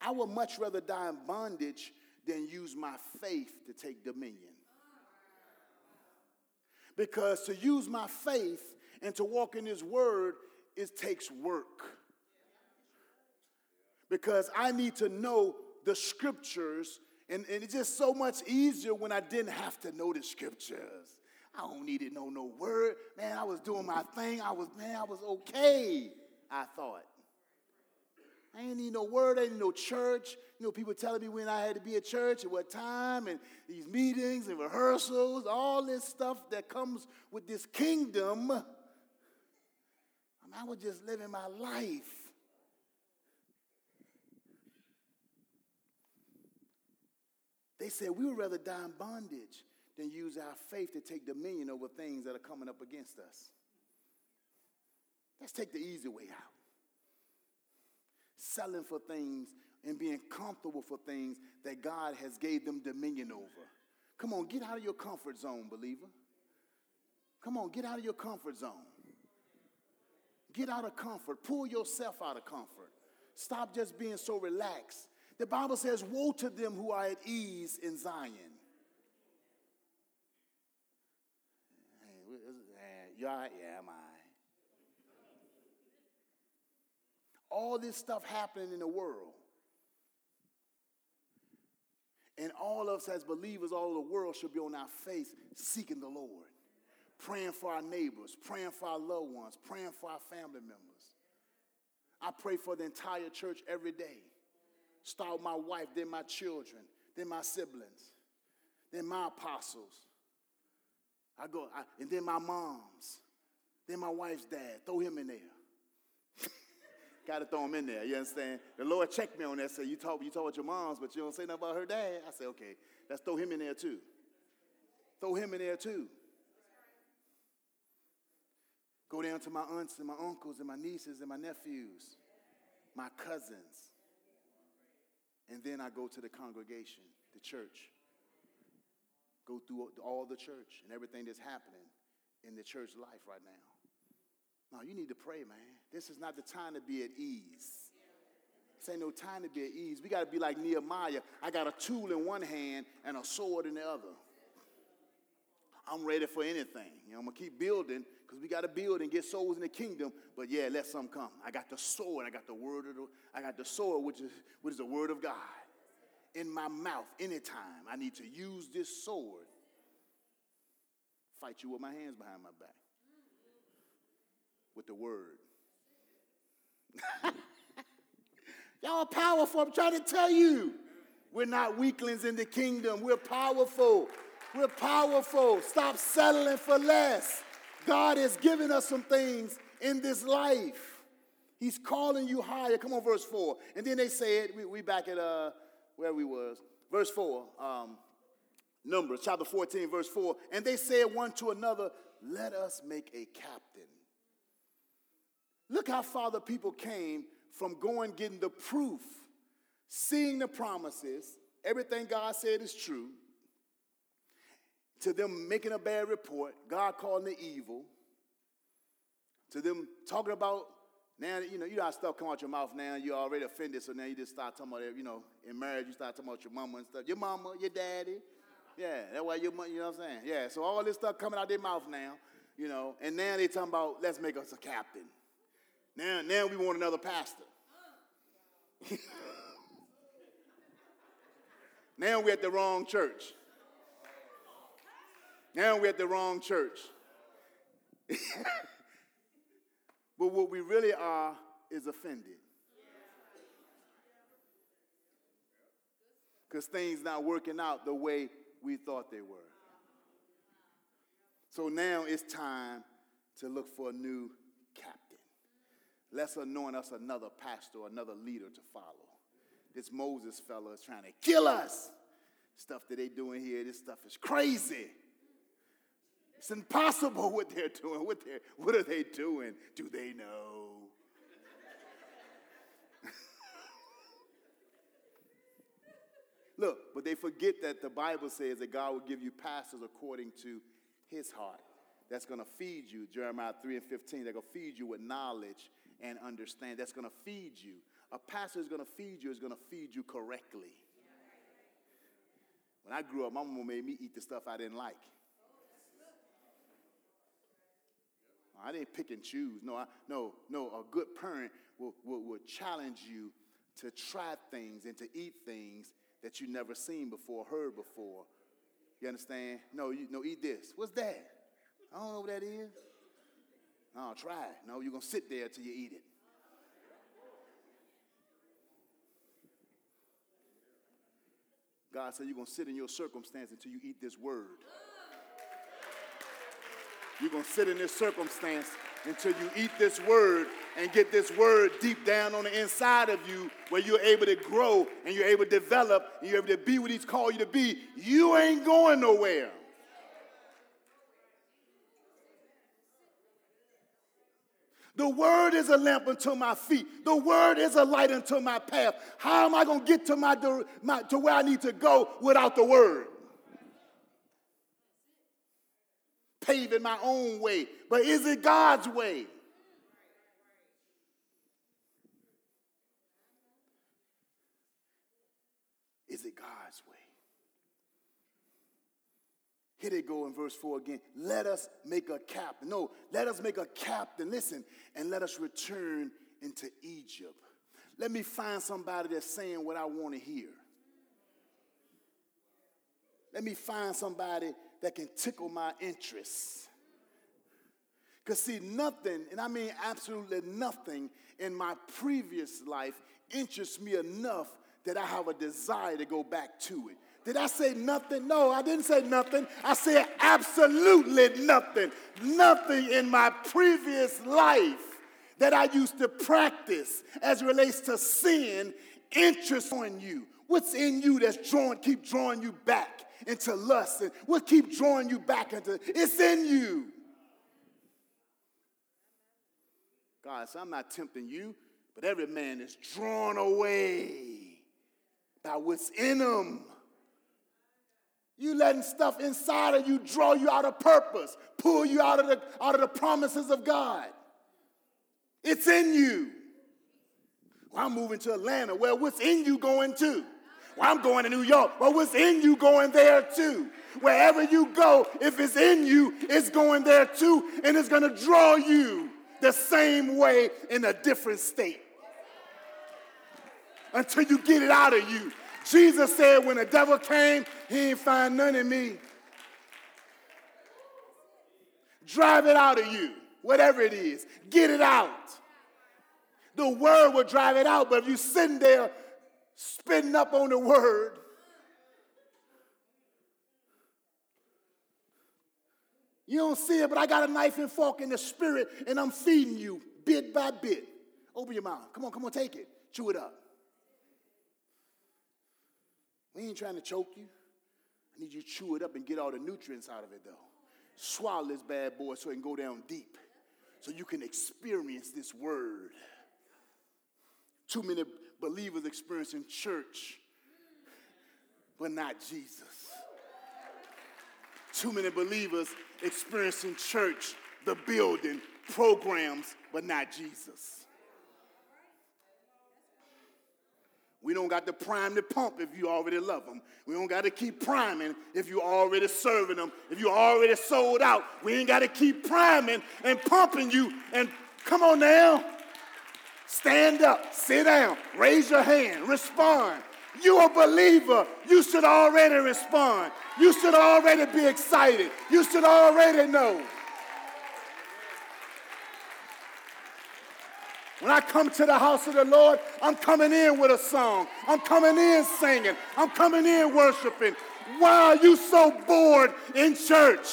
I would much rather die in bondage than use my faith to take dominion. Because to use my faith and to walk in His Word, it takes work. Because I need to know the scriptures, and, and it's just so much easier when I didn't have to know the scriptures. I don't need to know no word. Man, I was doing my thing. I was, man, I was okay, I thought. I ain't need no word, I ain't need no church. You know, people telling me when I had to be at church at what time, and these meetings and rehearsals, all this stuff that comes with this kingdom. I was just living my life. They said we would rather die in bondage than use our faith to take dominion over things that are coming up against us. Let's take the easy way out. Selling for things and being comfortable for things that God has gave them dominion over. Come on, get out of your comfort zone, believer. Come on, get out of your comfort zone. Get out of comfort. Pull yourself out of comfort. Stop just being so relaxed. The Bible says, Woe to them who are at ease in Zion. Right? Yeah, am I? All this stuff happening in the world. And all of us as believers, all of the world should be on our face seeking the Lord, praying for our neighbors, praying for our loved ones, praying for our family members. I pray for the entire church every day. Start with my wife, then my children, then my siblings, then my apostles, I go, I, and then my mom's, then my wife's dad. Throw him in there. Got to throw him in there. You understand? The Lord checked me on that. Say you talk, you talk about your mom's, but you don't say nothing about her dad. I said, okay, let's throw him in there too. Throw him in there too. Go down to my aunts and my uncles and my nieces and my nephews, my cousins. And then I go to the congregation, the church go through all the church and everything that's happening in the church life right now. Now, you need to pray, man. This is not the time to be at ease. This ain't no time to be at ease. We got to be like Nehemiah. I got a tool in one hand and a sword in the other. I'm ready for anything. You know, I'm gonna keep building because we got to build and get souls in the kingdom. But yeah, let some come. I got the sword. I got the word of the. I got the sword, which is which is the word of God in my mouth anytime I need to use this sword, fight you with my hands behind my back. With the word. Y'all are powerful. I'm trying to tell you. We're not weaklings in the kingdom. We're powerful. We're powerful. Stop settling for less. God has given us some things in this life. He's calling you higher. Come on, verse 4. And then they said, we, we back at uh, where we was. Verse 4, um, Numbers chapter 14, verse 4. And they said one to another, Let us make a captain. Look how far the people came from going getting the proof, seeing the promises, everything God said is true, to them making a bad report, God calling it evil, to them talking about now, you know, you got stuff come out your mouth now, you're already offended, so now you just start talking about, you know, in marriage, you start talking about your mama and stuff. Your mama, your daddy. Yeah, that's why your money, you know what I'm saying? Yeah, so all this stuff coming out their mouth now, you know, and now they talking about, let's make us a captain. Now, now we want another pastor. now we're at the wrong church. Now we're at the wrong church. but what we really are is offended. Because things not working out the way we thought they were. So now it's time to look for a new captain. Let's anoint us another pastor, another leader to follow. This Moses fellow is trying to kill us. Stuff that they doing here, this stuff is crazy. It's impossible what they're doing. What, they're, what are they doing? Do they know? Look, but they forget that the Bible says that God will give you pastors according to his heart. That's going to feed you, Jeremiah 3 and 15. They're going to feed you with knowledge and understand. That's going to feed you. A pastor is going to feed you, is going to feed you correctly. When I grew up, my mama made me eat the stuff I didn't like. I didn't pick and choose. No, I, no, no. A good parent will, will, will challenge you to try things and to eat things that you never seen before, heard before. You understand? No, you no, eat this. What's that? I don't know what that is. No, try it. No, you're gonna sit there till you eat it. God said you're gonna sit in your circumstance until you eat this word. You're going to sit in this circumstance until you eat this word and get this word deep down on the inside of you where you're able to grow and you're able to develop and you're able to be what he's called you to be. You ain't going nowhere. The word is a lamp unto my feet. The word is a light unto my path. How am I going to get to my, my to where I need to go without the word? Paving my own way, but is it God's way? Is it God's way? Here they go in verse 4 again. Let us make a captain. No, let us make a captain. Listen, and let us return into Egypt. Let me find somebody that's saying what I want to hear. Let me find somebody that can tickle my interests. Because, see, nothing, and I mean absolutely nothing in my previous life interests me enough that I have a desire to go back to it. Did I say nothing? No, I didn't say nothing. I said absolutely nothing. Nothing in my previous life that I used to practice as relates to sin interests on you. What's in you that's drawing, keep drawing you back? Into lust and we'll keep drawing you back into it's in you. God said, I'm not tempting you, but every man is drawn away by what's in him. You letting stuff inside of you draw you out of purpose, pull you out of the, out of the promises of God. It's in you. Well, I'm moving to Atlanta. Well, what's in you going to? Well, I'm going to New York. Well, what's in you going there too? Wherever you go, if it's in you, it's going there too, and it's going to draw you the same way in a different state until you get it out of you. Jesus said, when the devil came, he ain't find none in me. Drive it out of you, whatever it is. Get it out. The word will drive it out, but if you sitting there spitting up on the word, you don't see it, but I got a knife and fork in the spirit, and I'm feeding you bit by bit. Open your mouth. Come on, come on, take it. Chew it up. We ain't trying to choke you. I need you to chew it up and get all the nutrients out of it, though. Swallow this bad boy so it can go down deep, so you can experience this word. Too many believers experiencing church, but not Jesus. Too many believers experiencing church, the building, programs, but not Jesus. We don't got to prime the pump if you already love them. We don't got to keep priming if you already serving them. If you already sold out, we ain't got to keep priming and pumping you. And come on now. Stand up, sit down, raise your hand, respond. You a believer. You should already respond. You should already be excited. You should already know. When I come to the house of the Lord, I'm coming in with a song. I'm coming in singing. I'm coming in worshiping. Why are you so bored in church?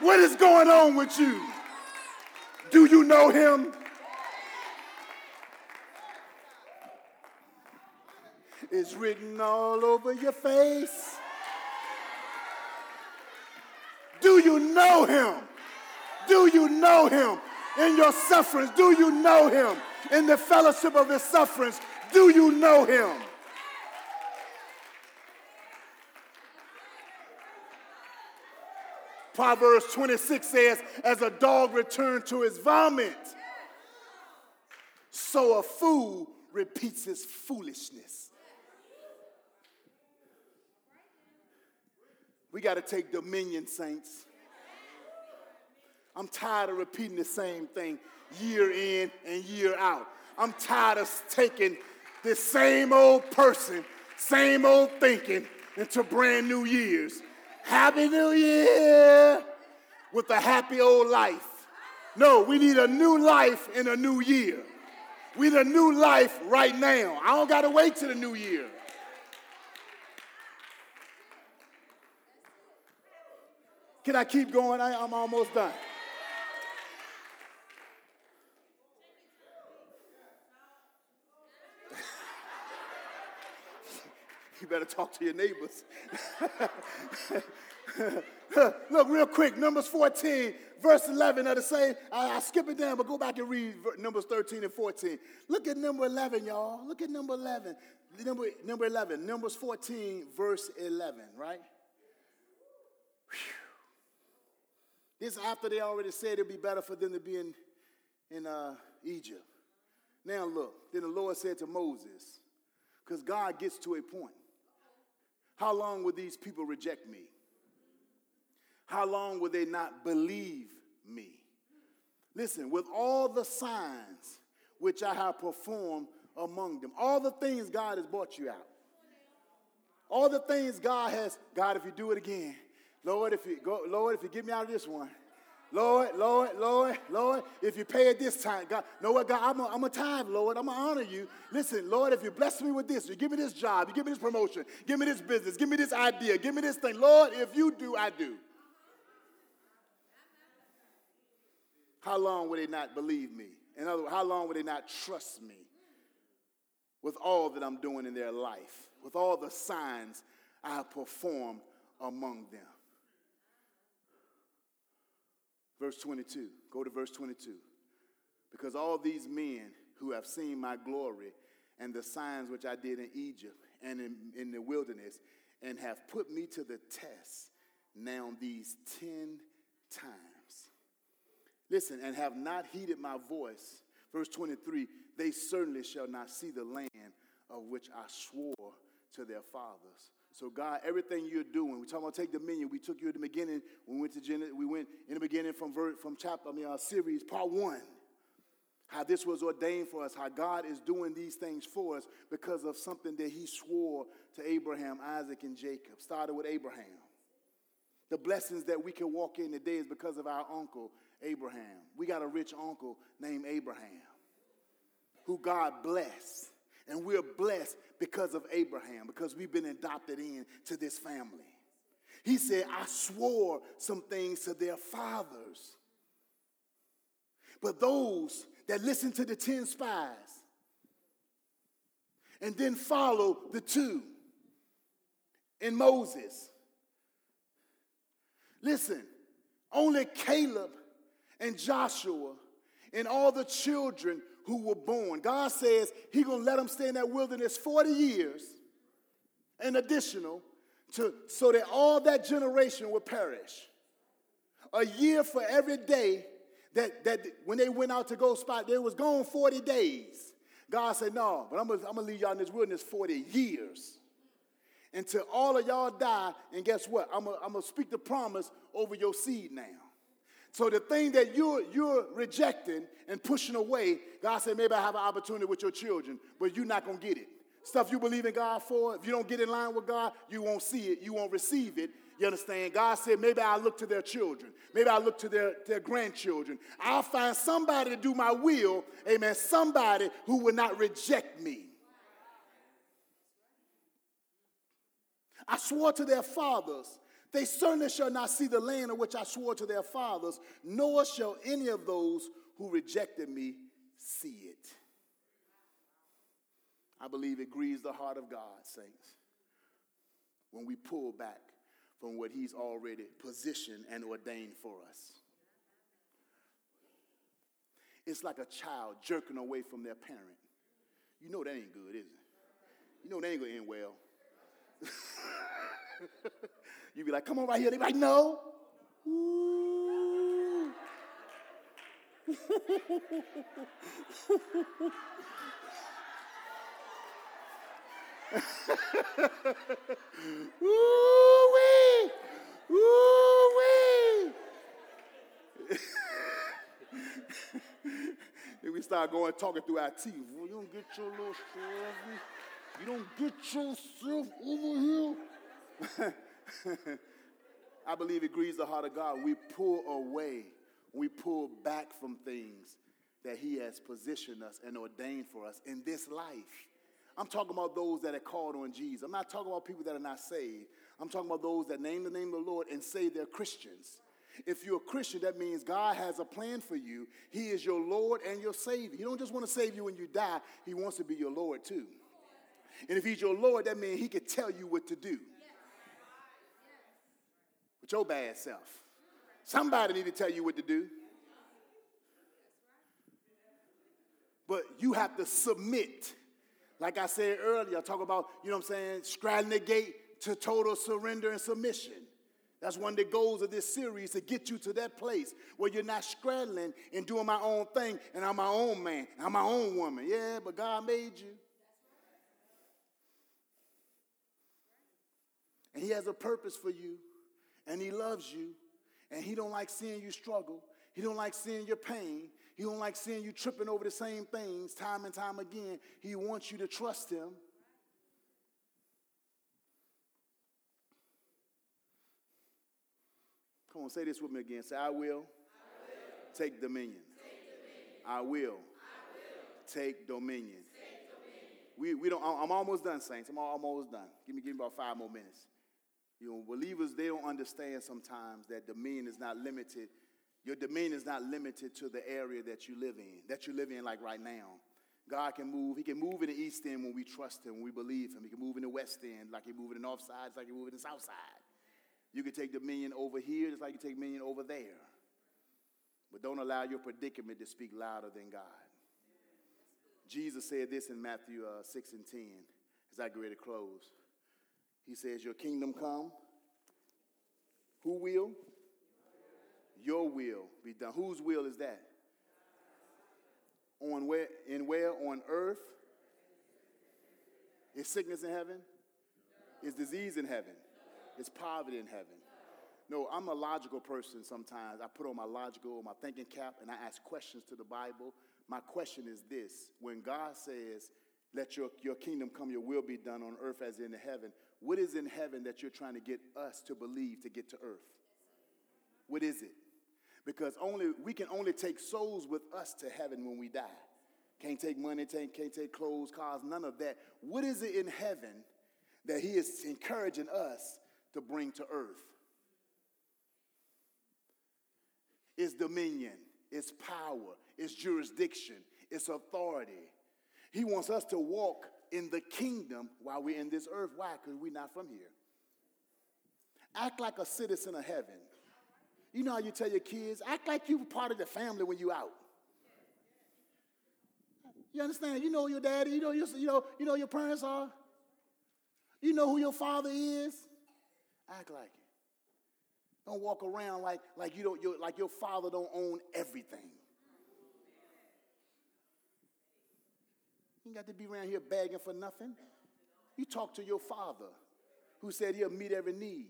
What is going on with you? Do you know him? It's written all over your face. Do you know him? Do you know him? In your sufferings, do you know him? In the fellowship of his sufferings, do you know him? Proverbs 26 says, As a dog returned to his vomit, so a fool repeats his foolishness. We got to take dominion, saints. I'm tired of repeating the same thing year in and year out. I'm tired of taking the same old person, same old thinking into brand new years. Happy New Year with a happy old life. No, we need a new life in a new year. We need a new life right now. I don't got to wait till the new year. Can I keep going? I, am almost done. you better talk to your neighbors. Look, real quick, Numbers 14, verse 11 of the same. I, I, skip it down, but go back and read Numbers 13 and 14. Look at number 11, y'all. Look at number 11. Number, number 11, Numbers 14, verse 11, right? Whew. This after they already said it'd be better for them to be in, in uh, Egypt. Now look, then the Lord said to Moses, because God gets to a point. How long will these people reject me? How long will they not believe me? Listen, with all the signs which I have performed among them, all the things God has brought you out, all the things God has, God, if you do it again, Lord, if you go, Lord, if you get me out of this one, Lord, Lord, Lord, Lord, if you pay it this time, God, know what, God, I'm a, I'm a tithe, Lord. I'm going to honor you. Listen, Lord, if you bless me with this, you give me this job, you give me this promotion, give me this business, give me this idea, give me this thing. Lord, if you do, I do. How long will they not believe me? In other words, how long will they not trust me with all that I'm doing in their life, with all the signs I have performed among them? Verse 22. Go to verse 22. Because all these men who have seen my glory and the signs which I did in Egypt and in, in the wilderness and have put me to the test now these 10 times. Listen, and have not heeded my voice. Verse 23 they certainly shall not see the land of which I swore to their fathers. So God, everything you're doing, we talking about take dominion. We took you at the beginning. We went to Gen- we went in the beginning from ver- from chapter, I mean, our series part one. How this was ordained for us, how God is doing these things for us because of something that He swore to Abraham, Isaac, and Jacob. Started with Abraham. The blessings that we can walk in today is because of our uncle Abraham. We got a rich uncle named Abraham who God blessed. And we're blessed because of Abraham, because we've been adopted in to this family. He said, I swore some things to their fathers. But those that listen to the 10 spies and then follow the two in Moses. Listen, only Caleb and Joshua and all the children who were born. God says He's gonna let them stay in that wilderness 40 years, an additional, to, so that all that generation would perish. A year for every day that, that when they went out to go spot, they was gone 40 days. God said, No, but I'm gonna, I'm gonna leave y'all in this wilderness 40 years. Until all of y'all die, and guess what? I'm gonna, I'm gonna speak the promise over your seed now. So the thing that you're, you're rejecting and pushing away, God said, maybe I have an opportunity with your children, but you're not going to get it. Stuff you believe in God for, if you don't get in line with God, you won't see it, you won't receive it. You understand? God said, maybe I'll look to their children. Maybe I'll look to their, their grandchildren. I'll find somebody to do my will, amen, somebody who will not reject me. I swore to their fathers they certainly shall not see the land of which I swore to their fathers, nor shall any of those who rejected me see it. I believe it grieves the heart of God, saints, when we pull back from what He's already positioned and ordained for us. It's like a child jerking away from their parent. You know that ain't good, is it? You know that ain't gonna end well. you be like, come on right here. They be like, no. Ooh. Ooh wee! Ooh wee! then we start going talking through our teeth. Well, you don't get your little stuff. You don't get yourself over here. I believe it grieves the heart of God. We pull away, we pull back from things that He has positioned us and ordained for us in this life. I'm talking about those that are called on Jesus. I'm not talking about people that are not saved. I'm talking about those that name the name of the Lord and say they're Christians. If you're a Christian, that means God has a plan for you. He is your Lord and your Savior. He don't just want to save you when you die, He wants to be your Lord too. And if He's your Lord, that means He can tell you what to do with your bad self. Somebody need to tell you what to do. But you have to submit. Like I said earlier, I talk about, you know what I'm saying, straddling the gate to total surrender and submission. That's one of the goals of this series to get you to that place where you're not straddling and doing my own thing and I'm my own man, I'm my own woman. Yeah, but God made you. And He has a purpose for you and he loves you and he don't like seeing you struggle. He don't like seeing your pain. He don't like seeing you tripping over the same things time and time again. He wants you to trust him. Come on, say this with me again. Say, I will, I will. Take, dominion. take dominion. I will, I will. Take, dominion. take dominion. We, we don't, I'm almost done, saints. I'm almost done. Give me, give me about five more minutes. You know, believers, they don't understand sometimes that dominion is not limited. Your dominion is not limited to the area that you live in, that you live in like right now. God can move. He can move in the east end when we trust him, when we believe him. He can move in the west end like he moved in the north side, like he moved in the south side. You can take dominion over here just like you take dominion over there. But don't allow your predicament to speak louder than God. Jesus said this in Matthew uh, 6 and 10 as I get ready to close. He says, Your kingdom come. Who will? Your will be done. Whose will is that? On where? In where? On earth? Is sickness in heaven? Is disease in heaven? Is poverty in heaven? No, I'm a logical person sometimes. I put on my logical, my thinking cap, and I ask questions to the Bible. My question is this when God says, Let your, your kingdom come, your will be done on earth as in heaven, what is in heaven that you're trying to get us to believe to get to earth? What is it? Because only we can only take souls with us to heaven when we die. Can't take money, can't, can't take clothes, cars, none of that. What is it in heaven that he is encouraging us to bring to earth? It's dominion, it's power, it's jurisdiction, it's authority. He wants us to walk in the kingdom while we're in this earth. Why? Because we're not from here. Act like a citizen of heaven. You know how you tell your kids, act like you're part of the family when you're out. You understand? You know your daddy, you know, your, you know, you know your parents are. You know who your father is. Act like it. Don't walk around like, like you don't your, like your father don't own everything. You got to be around here begging for nothing. You talk to your father who said he'll meet every need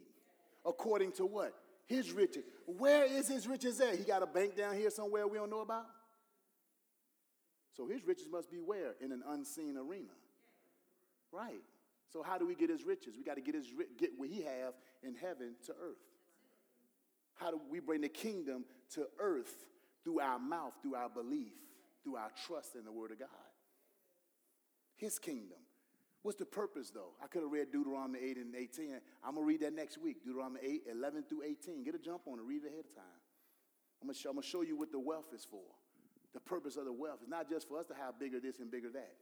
according to what? His riches. Where is his riches at? He got a bank down here somewhere we don't know about? So his riches must be where? In an unseen arena. Right. So how do we get his riches? We got to get his get what he have in heaven to earth. How do we bring the kingdom to earth through our mouth, through our belief, through our trust in the word of God? His kingdom. What's the purpose though? I could have read Deuteronomy 8 and 18. I'm going to read that next week. Deuteronomy 8, 11 through 18. Get a jump on it, read it ahead of time. I'm going to show you what the wealth is for. The purpose of the wealth is not just for us to have bigger this and bigger that.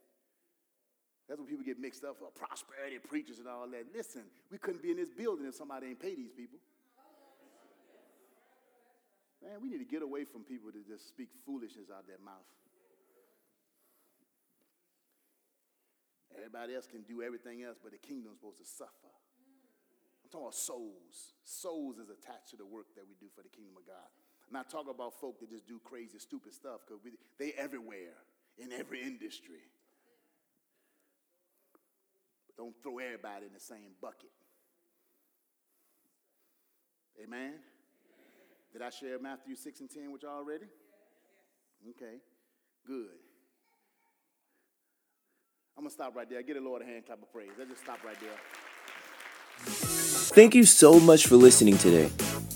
That's when people get mixed up for prosperity preachers and all that. Listen, we couldn't be in this building if somebody ain't pay these people. Man, we need to get away from people that just speak foolishness out their mouth. Everybody else can do everything else, but the kingdom's supposed to suffer. I'm talking about souls. Souls is attached to the work that we do for the kingdom of God. I'm not talking about folk that just do crazy, stupid stuff because they everywhere in every industry. But don't throw everybody in the same bucket. Amen? Amen? Did I share Matthew 6 and 10 with y'all already? Okay, good. I'm going to stop right there. Get a Lord a hand clap of praise. Let's just stop right there. Thank you so much for listening today.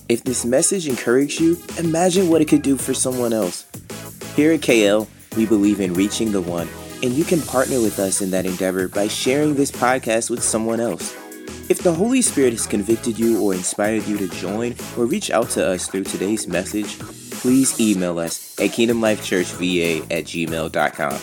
If this message encouraged you, imagine what it could do for someone else. Here at KL, we believe in reaching the one, and you can partner with us in that endeavor by sharing this podcast with someone else. If the Holy Spirit has convicted you or inspired you to join or reach out to us through today's message, please email us at kingdomlifechurchva at gmail.com.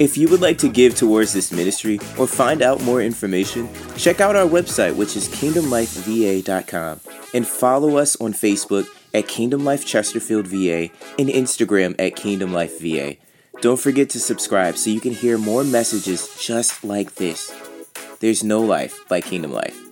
If you would like to give towards this ministry or find out more information, check out our website, which is kingdomlifeva.com, and follow us on Facebook at Kingdom Life Chesterfield VA and Instagram at Kingdom Life VA. Don't forget to subscribe so you can hear more messages just like this. There's no life like Kingdom Life.